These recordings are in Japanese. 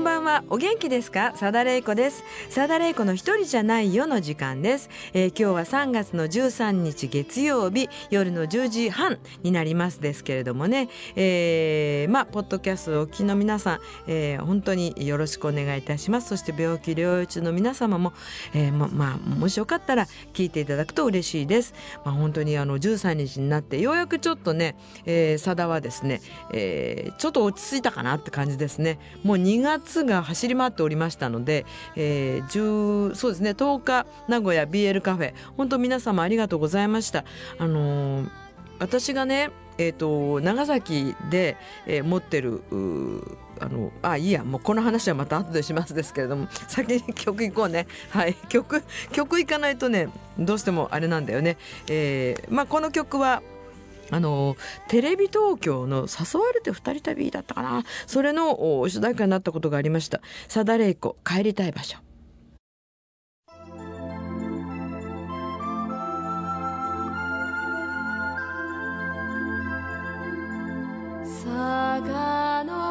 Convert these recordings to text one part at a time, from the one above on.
こんはお元気ですか？佐田玲子です。佐田玲子の一人じゃないよの時間です、えー、今日は3月の13日月曜日夜の10時半になりますですけれどもね、えー、まあポッドキャストをお聞きの皆さん、えー、本当によろしくお願いいたします。そして病気療養中の皆様も、えー、ままあもしよかったら聞いていただくと嬉しいです。まあ本当にあの13日になってようやくちょっとね、えー、佐田はですね、えー、ちょっと落ち着いたかなって感じですね。もう2月が走り回っておりましたので、えー、そうですね10日名古屋 BL カフェ。本当皆様ありがとうございました。あのー、私がねえーと、長崎で、えー、持ってるあのあいいやもうこの話はまた後でしますですけれども先に曲いこうね。はい。曲曲いかないとねどうしてもあれなんだよね、えーまあ、この曲はあのテレビ東京の「誘われて二人旅」だったかなそれの主題歌になったことがありました「さだれいこ帰りたい場所」。坂の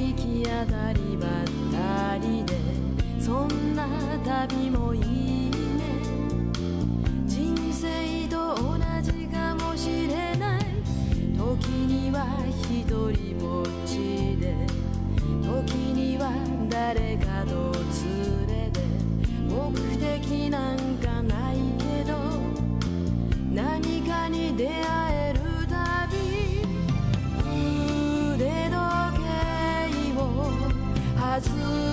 行き当たりばったりでそんな旅もいいね。人生と同じかもしれない。時には一人ぼっちで時には誰かと連れて目的なんかないけど何かに出会え has ruled.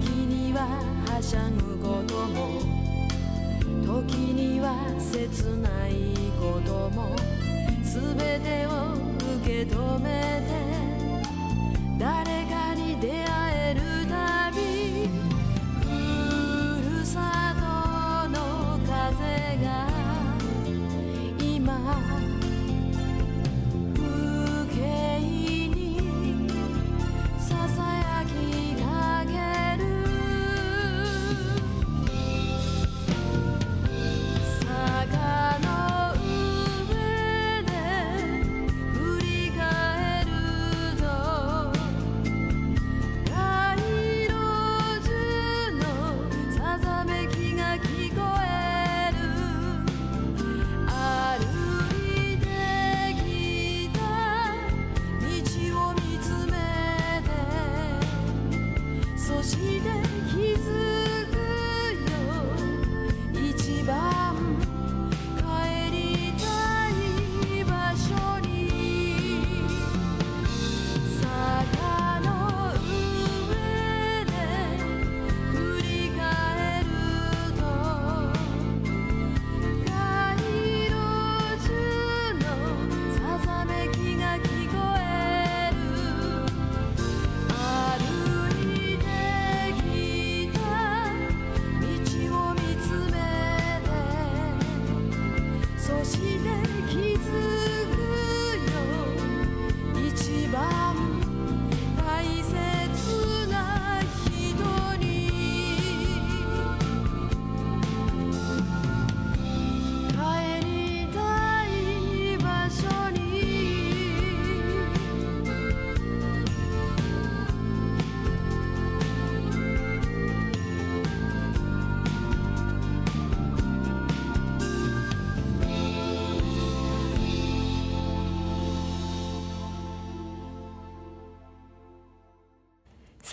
時にははしゃぐことも時には切ないことも全てを受け止めて誰かに出会う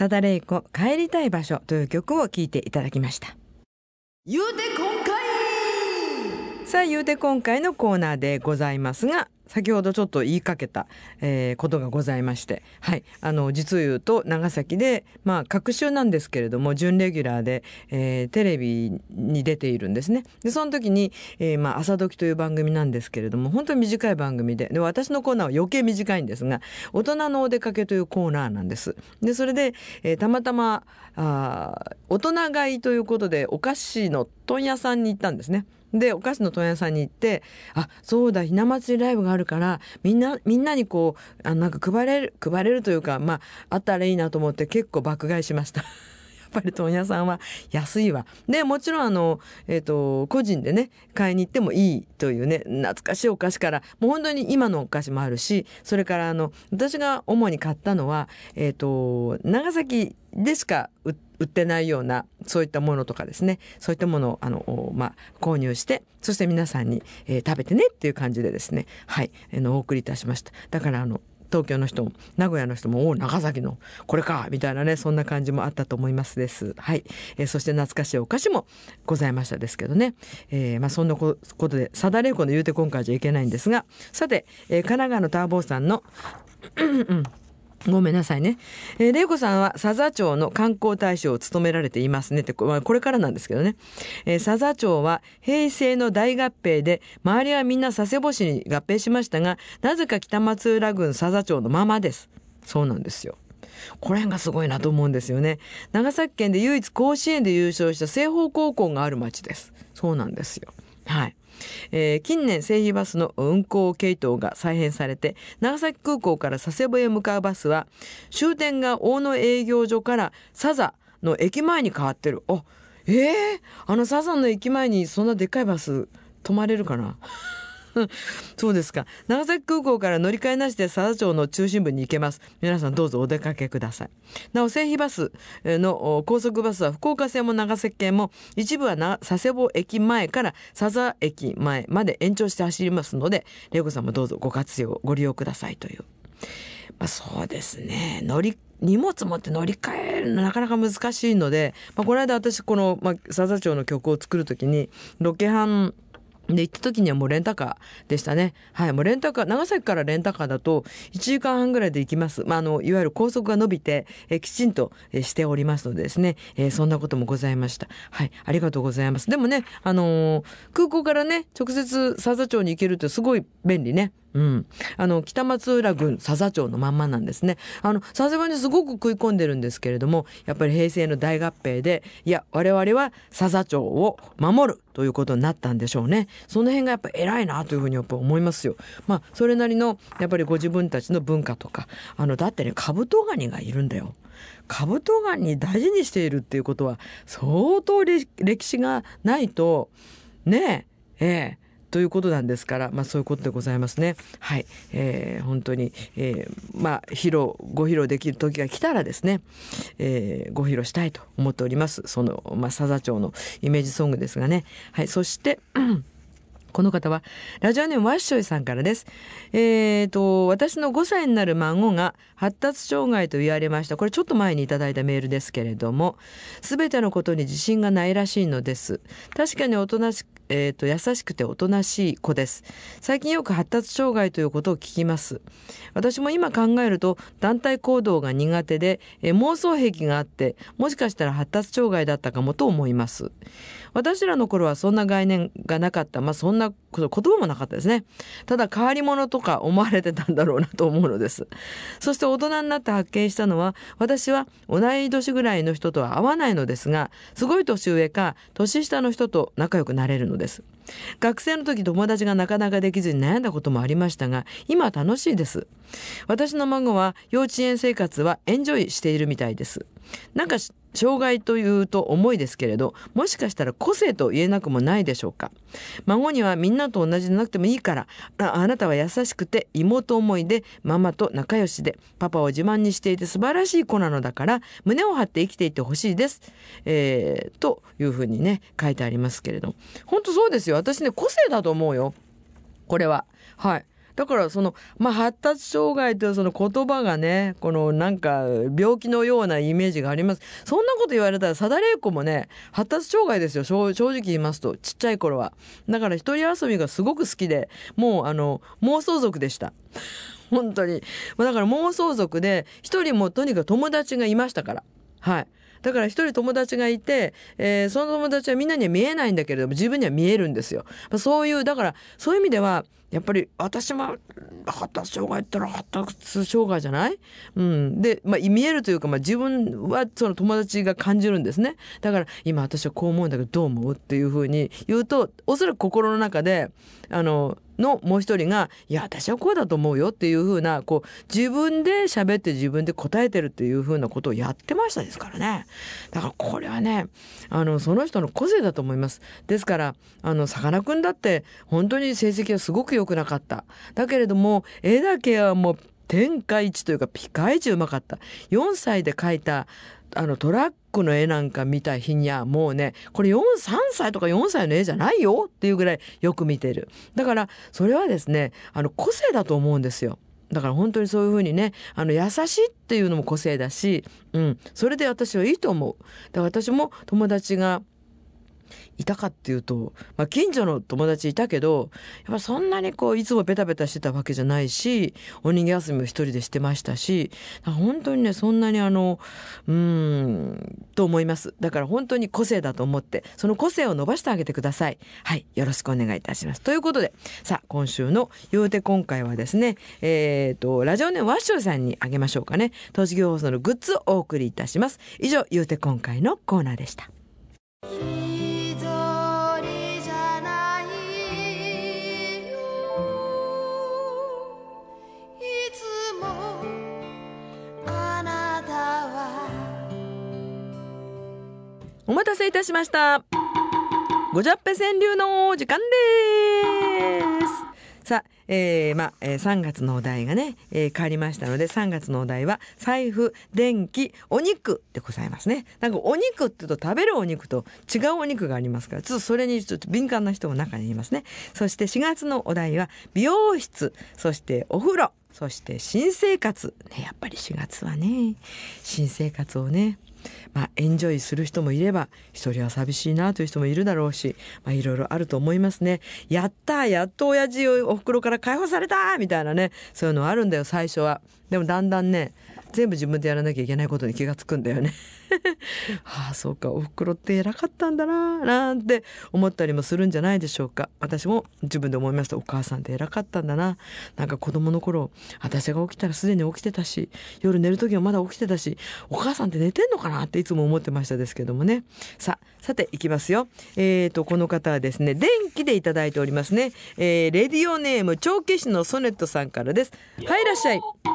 サダレイコ帰りたい場所という曲を聴いていただきました。言うて今回。さあ言うて今回のコーナーでございますが先ほどちょっと言いかけた、えー、ことがございまして、はい、あの実を言うと長崎でまあ隔週なんですけれども準レギュラーで、えー、テレビに出ているんですね。でその時に、えー、まあ朝時という番組なんですけれども本当に短い番組でで私のコーナーは余計短いんですが大人のお出かけというコーナーなんです。でそれで、えー、たまたまあ大人買いということでお菓子の問屋さんに行ったんですね。でお菓子の問屋さんに行ってあそうだひな祭りライブがあるからみんなみんなにこうあなんか配れる配れるというかまああったらいいなと思って結構爆買いしました。ぱり問屋さんは安いわ。で、もちろんあの、えっ、ー、と、個人でね、買いに行ってもいいというね、懐かしいお菓子から、もう本当に今のお菓子もあるし、それからあの、私が主に買ったのは、えっ、ー、と、長崎でしか売ってないようなそういったものとかですね。そういったものをあの、まあ、購入してそして皆さんに、えー、食べてねっていう感じでですね。はい。あのお送りいたしました。だからあの東京の人も名古屋の人もお長崎のこれかみたいなねそんな感じもあったと思いますです。はい、えー、そして懐かしいお菓子もございましたですけどね、えー、まあそんなことでさだれいこの言うて今回じゃいけないんですがさて、えー、神奈川のターボーさんのうんごめんなさいね。えー、玲子さんは佐々町の観光大使を務められていますねって、これからなんですけどね。えー、佐々町は平成の大合併で、周りはみんな佐世保市に合併しましたが、なぜか北松浦郡佐々町のままです。そうなんですよ。これ辺がすごいなと思うんですよね。長崎県で唯一甲子園で優勝した西方高校がある町です。そうなんですよ。はい。えー、近年西肥バスの運行系統が再編されて長崎空港から佐世保へ向かうバスは終点が大野営業所から佐々の駅前に変わってる。あえー、あの佐々の駅前にそんなでっかいバス止まれるかな？そうですか。長崎空港から乗り換えなしで佐々町の中心部に行けます。皆さんどうぞお出かけください。なお、西肥バスの高速バスは福岡線も長崎県も一部は佐世保駅前から佐々駅前まで延長して走りますので、レゴさんもどうぞご活用、ご利用くださいという。まあ、そうですね。乗り荷物持って乗り換えるのなかなか難しいので、まあ、この間私この、まあ、佐々町の曲を作る時にロケハンで、行った時にはもうレンタカーでしたね。はい。もうレンタカー、長崎からレンタカーだと1時間半ぐらいで行きます。まあ、あの、いわゆる高速が伸びて、えきちんとしておりますのでですね、えー、そんなこともございました。はい。ありがとうございます。でもね、あのー、空港からね、直接佐々町に行けるってすごい便利ね。うん。あの、北松浦郡佐々町のまんまなんですね。あの、佐世保にすごく食い込んでるんですけれども、やっぱり平成の大合併で、いや、我々は佐々町を守るということになったんでしょうね。その辺がやっぱ偉いなというふうにやっぱ思いますよ。まあ、それなりの、やっぱりご自分たちの文化とか、あの、だってね、カブトガニがいるんだよ。カブトガニ大事にしているっていうことは、相当歴史がないと、ねえ、ええ、ということなんですから、まあ、そういうことでございますね。はい、えー、本当に、えー、まあ披露ご披露できる時が来たらですね、えー、ご披露したいと思っております。そのまあ佐々町のイメージソングですがね。はい、そして。この方は、ラジオネームワッショイさんからです。えっ、ー、と、私の5歳になる孫が発達障害と言われました。これちょっと前にいただいたメールですけれども、すべてのことに自信がないらしいのです。確かにおとなしく、えーと、優しくておとなしい子です最近よく発達障害ということを聞きます私も今考えると団体行動が苦手で、えー、妄想癖があってもしかしたら発達障害だったかもと思います私らの頃はそんな概念がなかった。まあそんな言葉もなかったですね。ただ変わり者とか思われてたんだろうなと思うのです。そして大人になって発見したのは私は同い年ぐらいの人とは合わないのですがすごい年上か年下の人と仲良くなれるのです。学生の時友達がなかなかできずに悩んだこともありましたが今は楽しいです。私の孫は幼稚園生活はエンジョイしているみたいです。なんか障害というと重いですけれどもしかしたら個性と言えなくもないでしょうか。孫にはみんなと同じでなくてもいいからあなたは優しくて妹思いでママと仲良しでパパを自慢にしていて素晴らしい子なのだから胸を張って生きていてほしいです、えー、というふうにね書いてありますけれど。本当そうですよ。私ね個性だと思うよ。これは。はい。だからその、まあ、発達障害というその言葉がねこのなんか病気のようなイメージがあります。そんなこと言われたら貞玲子もね発達障害ですよ。正直言いますと。ちっちゃい頃は。だから一人遊びがすごく好きでもうあの妄想族でした。本当に。だから妄想族で一人もとにかく友達がいましたから。はい。だから一人友達がいて、えー、その友達はみんなには見えないんだけれども自分には見えるんですよ。そういうだからそういう意味ではやっぱり私も発達障害ってのは発達障害じゃない、うん、で、まあ、見えるというか、まあ、自分はその友達が感じるんですね。だから今私はこう思うんだけどどう思う？っていうふうに言うとおそらく心の中であののもう一人が「いや私はこうだと思うよ」っていうふうなこう自分で喋って自分で答えてるっていうふうなことをやってましたですからね。だからこれはねあのその人の個性だと思います。ですからあのさかなクンだって本当に成績はすごく良くなかった。だけれども絵だけはもう天下一というかピカイチうまかった4歳で描いたあのトラックの絵なんか見た日にはもうねこれ4 3歳とか4歳の絵じゃないよ？っていうぐらいよく見てるだからそれはですねあの個性だと思うんですよ。だから本当にそういうふうにねあの優しいっていうのも個性だし、うん、それで私はいいと思う。だから私も友達がいたかっていうと、まあ、近所の友達いたけどやっぱそんなにこういつもベタベタしてたわけじゃないしお人形遊びも一人でしてましたし本当にねそんなにあのうんと思います。だから本当に個性だと思ってその個性を伸ばしてあげてください。はいよろしくお願いいたします。ということでさあ今週の「言うて今回はですねえっ、ー、とラジオネームワッショイさんにあげましょうかね。栃木放送のグッズをお送りいたします。以上「言うて今回」のコーナーでした。お待たせいたしました。ごじゃっぺ川柳の時間です。さあ、えー、まあ、えー、3月のお題がね、えー、変わりましたので3月のお題は財布電気お肉でございますね。なんかお肉って言うと食べるお肉と違うお肉がありますからちょっとそれにちょっと敏感な人も中にいますね。そして4月のお題は美容室そしてお風呂そして新生活。ねやっぱり4月はね新生活をねまあ、エンジョイする人もいれば一人は寂しいなという人もいるだろうし、まあ、いろいろあると思いますね。やったやっと親父をお袋から解放されたみたいなねそういうのあるんだよ最初は。でもだんだんね全部自分でやらなきゃいけないことに気がつくんだよね。はあそうかおふくろって偉かったんだななんて思ったりもするんじゃないでしょうか。私も自分で思いました。お母さんって偉かったんだな。なんか子供の頃私が起きたらすでに起きてたし夜寝る時もまだ起きてたしお母さんって寝てんのかなっていつも思ってましたですけどもね。さあさていきますよ。えーとこの方はですね電気でいただいておりますね、えー、レディオネーム長家市のソネットさんからです。はいいらっしゃい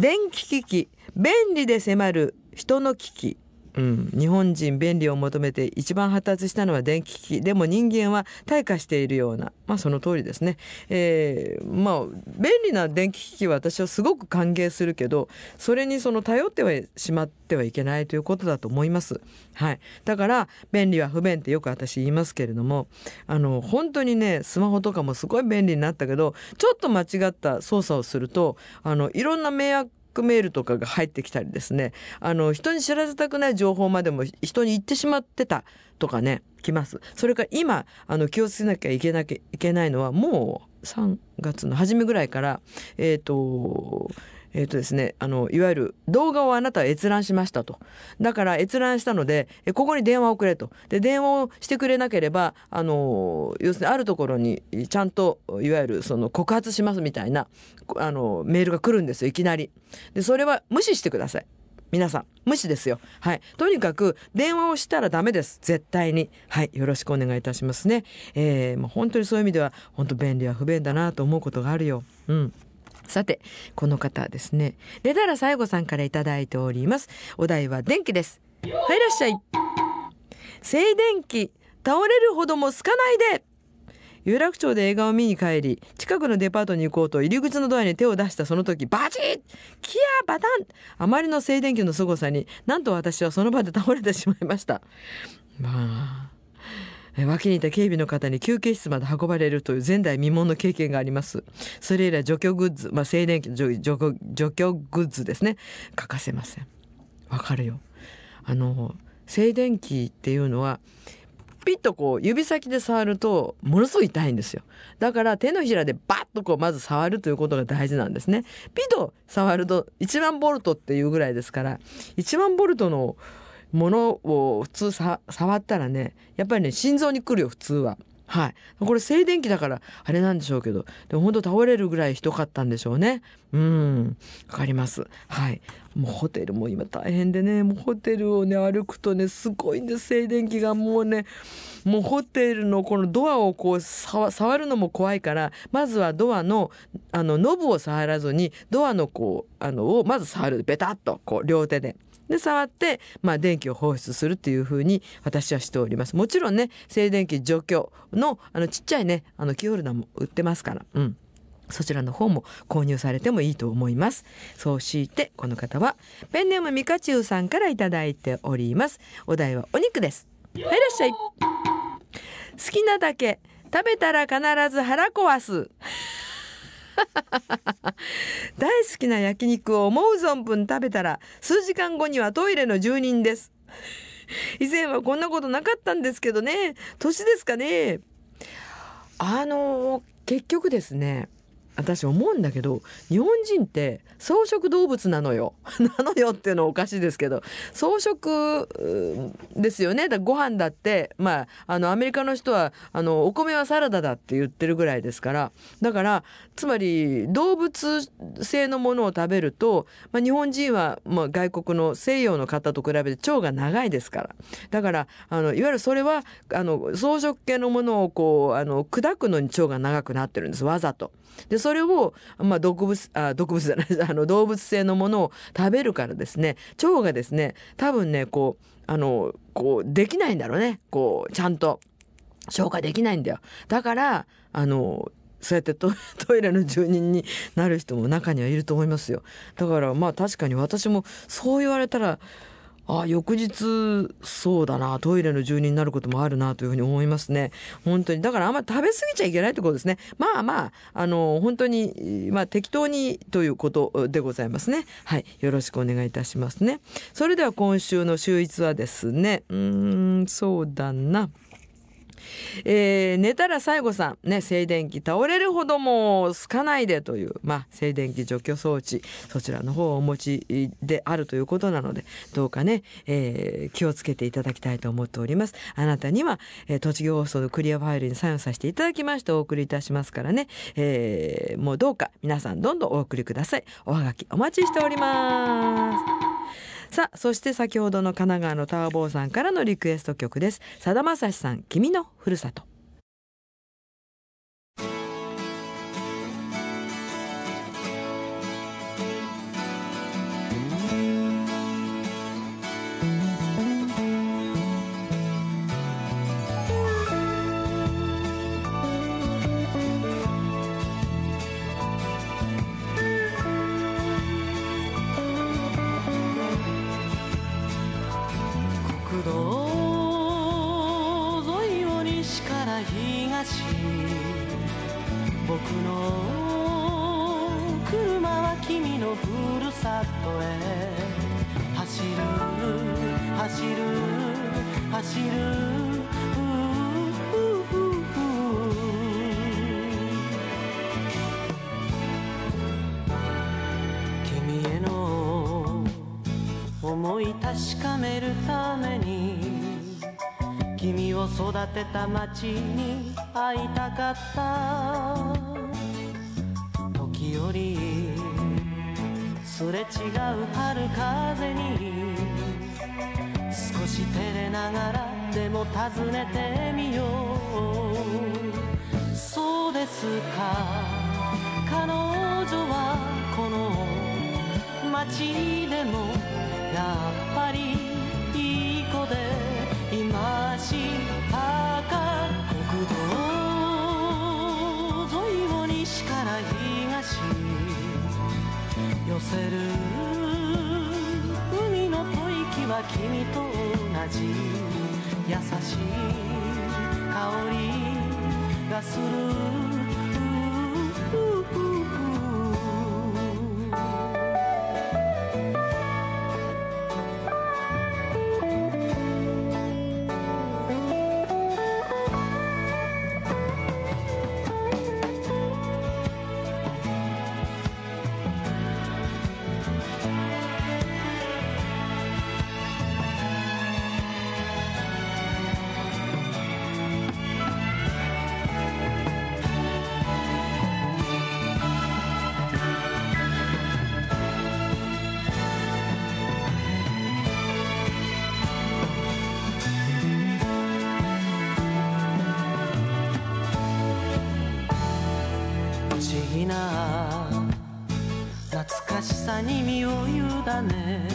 電気機器便利で迫る人の危機うん、日本人便利を求めて一番発達したのは電気機器。でも人間は退化しているようなまあその通りですね、えー、まあ便利な電気機器は私はすごく歓迎するけどそれにその頼ってはしまってはいけないということだと思います、はい、だから便利は不便ってよく私言いますけれどもあの本当にねスマホとかもすごい便利になったけどちょっと間違った操作をするとあのいろんな迷惑クメールとかが入ってきたりですね。あの人に知らせたくない情報までも人に言ってしまってたとかね来ます。それから今あの気をつけなきゃいけなきゃいけないのはもう3月の初めぐらいからえっ、ー、とえっ、ー、とですね、あの、いわゆる動画をあなたは閲覧しましたと。だから閲覧したので、ここに電話をくれと。で、電話をしてくれなければ、あの、要するにあるところにちゃんと、いわゆるその告発しますみたいな、あの、メールが来るんですよ、いきなり。で、それは無視してください。皆さん、無視ですよ。はい。とにかく、電話をしたらダメです。絶対に。はい。よろしくお願いいたしますね。えー、もう本当にそういう意味では、本当便利は不便だなと思うことがあるよ。うん。さて、この方ですね。レダラ最後さんからいただいております。お題は電気です。はい、いらっしゃい。静電気、倒れるほども好かないで有楽町で映画を見に帰り近くのデパートに行こうと入り口のドアに手を出したその時バチッキヤバタンあまりの静電気の凄さになんと私はその場で倒れてしまいましたまあ脇にいた警備の方に休憩室まで運ばれるという前代未聞の経験があります。それ以来除去グッズ、まあ、静電気除除除去グッズですね。欠かせません。わかるよ。あの静電気っていうのはピッとこう指先で触るとものすごい痛いんですよ。だから手のひらでバッとこうまず触るということが大事なんですね。ピッと触ると1万ボルトっていうぐらいですから1万ボルトのものを普通さ触ったらねやっぱりね心臓に来るよ普通は。はい。これ静電気だからあれなんでしょうけど、でも本当倒れるぐらいひどかったんでしょうね。うん。わかります。はい。もうホテルも今大変でね、もうホテルをね、歩くとね、すごいんです、静電気がもうね、もうホテルのこのドアをこう触るのも怖いから、まずはドアの、あの、ノブを触らずに、ドアのこう、あの、をまず触る。ベタッと、こう、両手で。で触って、まあ、電気を放出するっていうふうに私はしておりますもちろんね静電気除去のあのちっちゃいねあのキーホルダーも売ってますからうんそちらの方も購入されてもいいと思います。そうしてこの方はペンネームミカチュウさんからいただいております。お題はお肉です。はいいらっしゃい。好きなだけ食べたら必ず腹壊す。大好きな焼肉を思う存分食べたら数時間後にはトイレの住人です。以前はこんなことなかったんですけどね年ですかねあの結局ですね私思うんだけど日本人って草食動物なのよ。なのよっていうのはおかしいですけど。草食ですよね。だご飯だってまああのアメリカの人はあのお米はサラダだって言ってるぐらいですから。だからつまり動物性のものを食べると、まあ、日本人は、まあ、外国の西洋の方と比べて腸が長いですから。だからあのいわゆるそれはあの草食系のものをこうあの砕くのに腸が長くなってるんです。わざと。でそそれを、まあ、毒物あ毒物じゃない あの動物性のものを食べるからですね。腸がですね多分ねこうあのこうできないんだろうね。こうちゃんと。消化できないんだよ。だからあのそうやって トイレの住人になる人も中にはいると思いますよ。だからまあ確かに私もそう言われたらあ翌日そうだなトイレの住人になることもあるなというふうに思いますね。本当に。だからあんまり食べ過ぎちゃいけないってことですね。まあまああの本当にまあ適当にということでございますね。はい。よろしくお願いいたしますね。それでは今週の週一はですね。うんそうだな。えー、寝たら最後さん、ね、静電気倒れるほどもすかないでという、まあ、静電気除去装置、そちらの方をお持ちであるということなので、どうかね、えー、気をつけていただきたいと思っております。あなたには、えー、栃木放送のクリアファイルにサインさせていただきましてお送りいたしますからね、えー、もうどうか皆さんどんどんお送りください。おはがきお待ちしております。さあそして先ほどの神奈川のタワボーさんからのリクエスト曲です。さだまさしさん君のふるさと。走る走る。思い確かめるために君を育てた街に会いたかった。時折すれ違う春風にし照れながらでも尋ねてみよう。そうですか。彼女はこの街でもやっぱりいい子でいました国道沿いを西から東寄せる。時は君と同じ優しい香りがする不思議な。懐かしさに身を委ね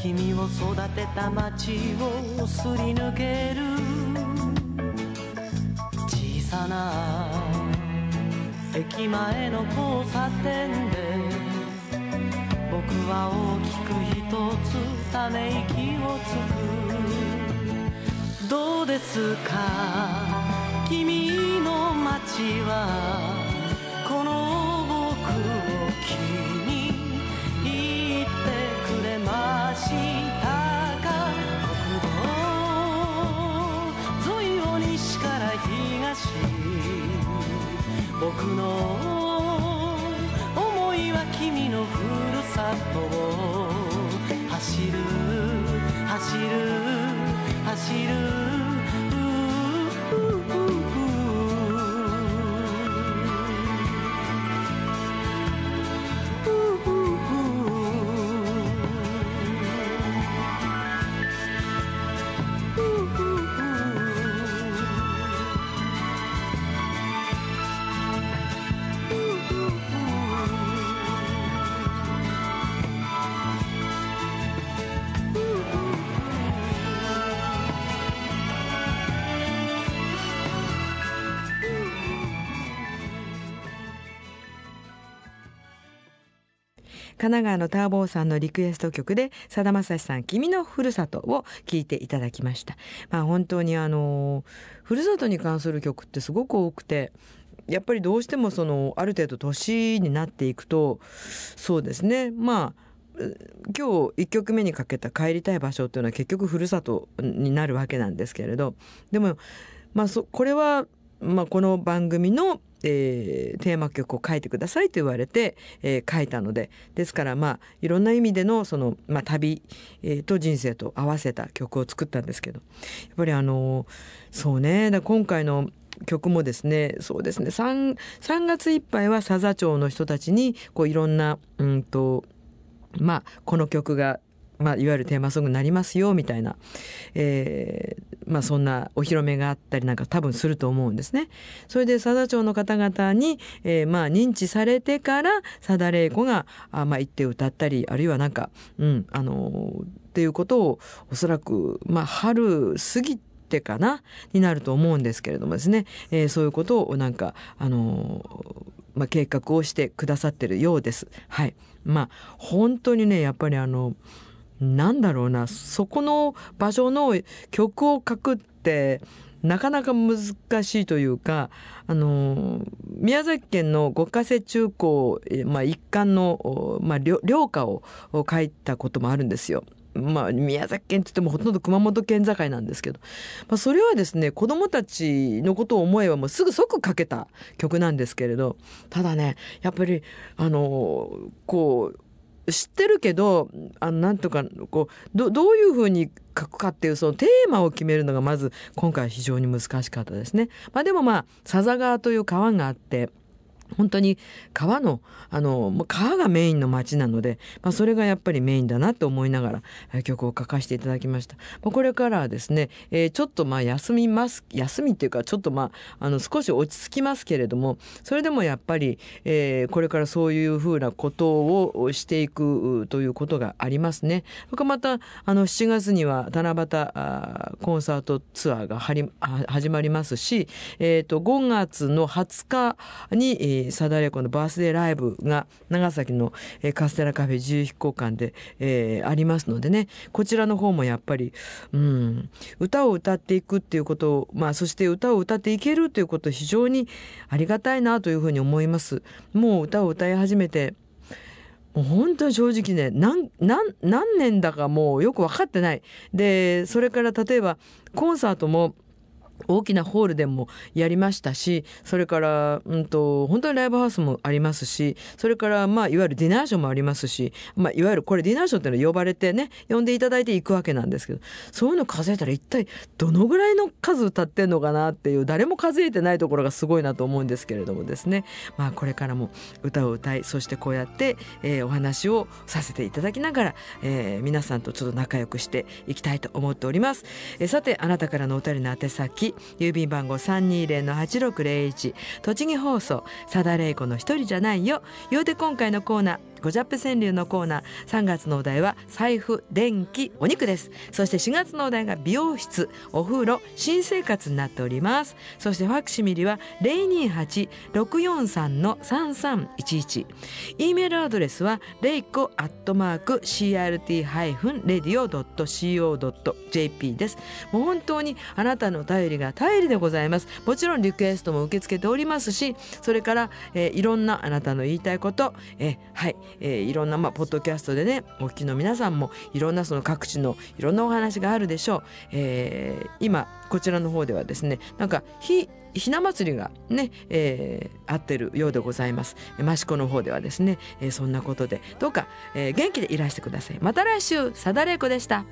君を育てた街をすり抜ける。小さな駅前の交差点で僕は大きく一つため息をつく。どうですか？君の街は僕の思いは君のふるさとを。走る走る走る。神奈川のターボーさんのリクエスト曲でさだまさしさん「君のふるさと」を聴いていただきました。まあ、本当にあのふるさとに関する曲ってすごく多くてやっぱりどうしてもそのある程度年になっていくとそうですねまあ今日1曲目にかけた「帰りたい場所」っていうのは結局ふるさとになるわけなんですけれどでもまあそこれは、まあ、この番組のえー、テーマ曲を書いてくださいと言われて、えー、書いたのでですからまあいろんな意味でのその、まあ、旅、えー、と人生と合わせた曲を作ったんですけどやっぱりあのそうねだ今回の曲もですねそうですね 3, 3月いっぱいは佐々町の人たちにこういろんなうんとまあこの曲がまあ、いわゆるテーマソングになりますよみたいな、えーまあ、そんなお披露目があったりなんか多分すると思うんですね。それで佐田町の方々に、えー、まあ認知されてから佐田玲子があ、まあ、行って歌ったりあるいはなんか、うんあのー、っていうことをおそらく、まあ、春過ぎてかなになると思うんですけれどもですね、えー、そういうことをなんかあのーまあ、計画をしてくださってるようです。はい。まあ本当にねやっぱりあのなんだろうな。そこの場所の曲を書くってなかなか難しいというかあの宮崎県の五ヶ瀬中高、まあ、一貫の、まあ、寮歌を書いたこともあるんですよ。まあ、宮崎県って言ってもほとんど熊本県境なんですけど、まあ、それはですね子どもたちのことを思えばもうすぐ即書けた曲なんですけれど。ただねやっぱりあのこう知ってるけどあなんとかこうどどういうふうに書くかっていうそのテーマを決めるのがまず今回非常に難しかったですね。まあ、でもまあ笹川という川があって本当に川のあのもう川がメインの街なので、まあ、それがやっぱりメインだなと思いながら曲を書かせていただきました。まあ、これからはですね、えー、ちょっとまあ休みます休みっていうかちょっとまああの少し落ち着きますけれどもそれでもやっぱり、えー、これからそういうふうなことをしていくということがありますね。そまたあの7月には七夕コンサートツアーが始まりますし、えー、と5月の20日に、えーサダレコのバースデーライブが長崎の、えカステラカフェ自由飛行館で、えー、ありますのでねこちらの方もやっぱり、うん、歌を歌っていくっていうことを、まあ、そして歌を歌っていけるということ非常にありがたいなというふうに思います。もう歌を歌い始めてもう本当に正直ね何何何年だかもうよく分かってない。でそれから例えばコンサートも大きなホールでもやりましたしそれから、うんと、本当にライブハウスもありますしそれから、まあ、いわゆるディナーショーもありますし、まあ、いわゆるこれディナーショーっていうのは呼ばれてね呼んでいただいていくわけなんですけどそういうの数えたら一体どのぐらいの数歌ってんのかなっていう誰も数えてないところがすごいなと思うんですけれどもですね、まあ、これからも歌を歌いそしてこうやって、えー、お話をさせていただきながら、えー、皆さんとちょっと仲良くしていきたいと思っております。えー、さてあなたからのお便りの宛先郵便番号320-8601栃木放送さだれいこの一人じゃないよ。ようで今回のコーナーごジャップ川柳のコーナー。3月のお題は財布電気お肉です。そして4月のお題が美容室お風呂新生活になっております。そしてファクシミリは028-643の3311 e メールアドレスはレイコアットマーク CRT-radio.co.jp です。もう本当にあなたの頼りが頼りでございます。もちろんリクエストも受け付けておりますしそれから、えーいろんなあなたの言いたいこと、えーはい、えーいろんなまあポッドキャストでねお聞きの皆さんもいろんなその各地のいろんなお話があるでしょう、えー今こちらの方ではですねなんかひひな祭りがね、えー、合ってるようでございます。益子の方ではですね、えーそんなことで。どうか、えー元気でいらしてください。また来週さだれいこでした。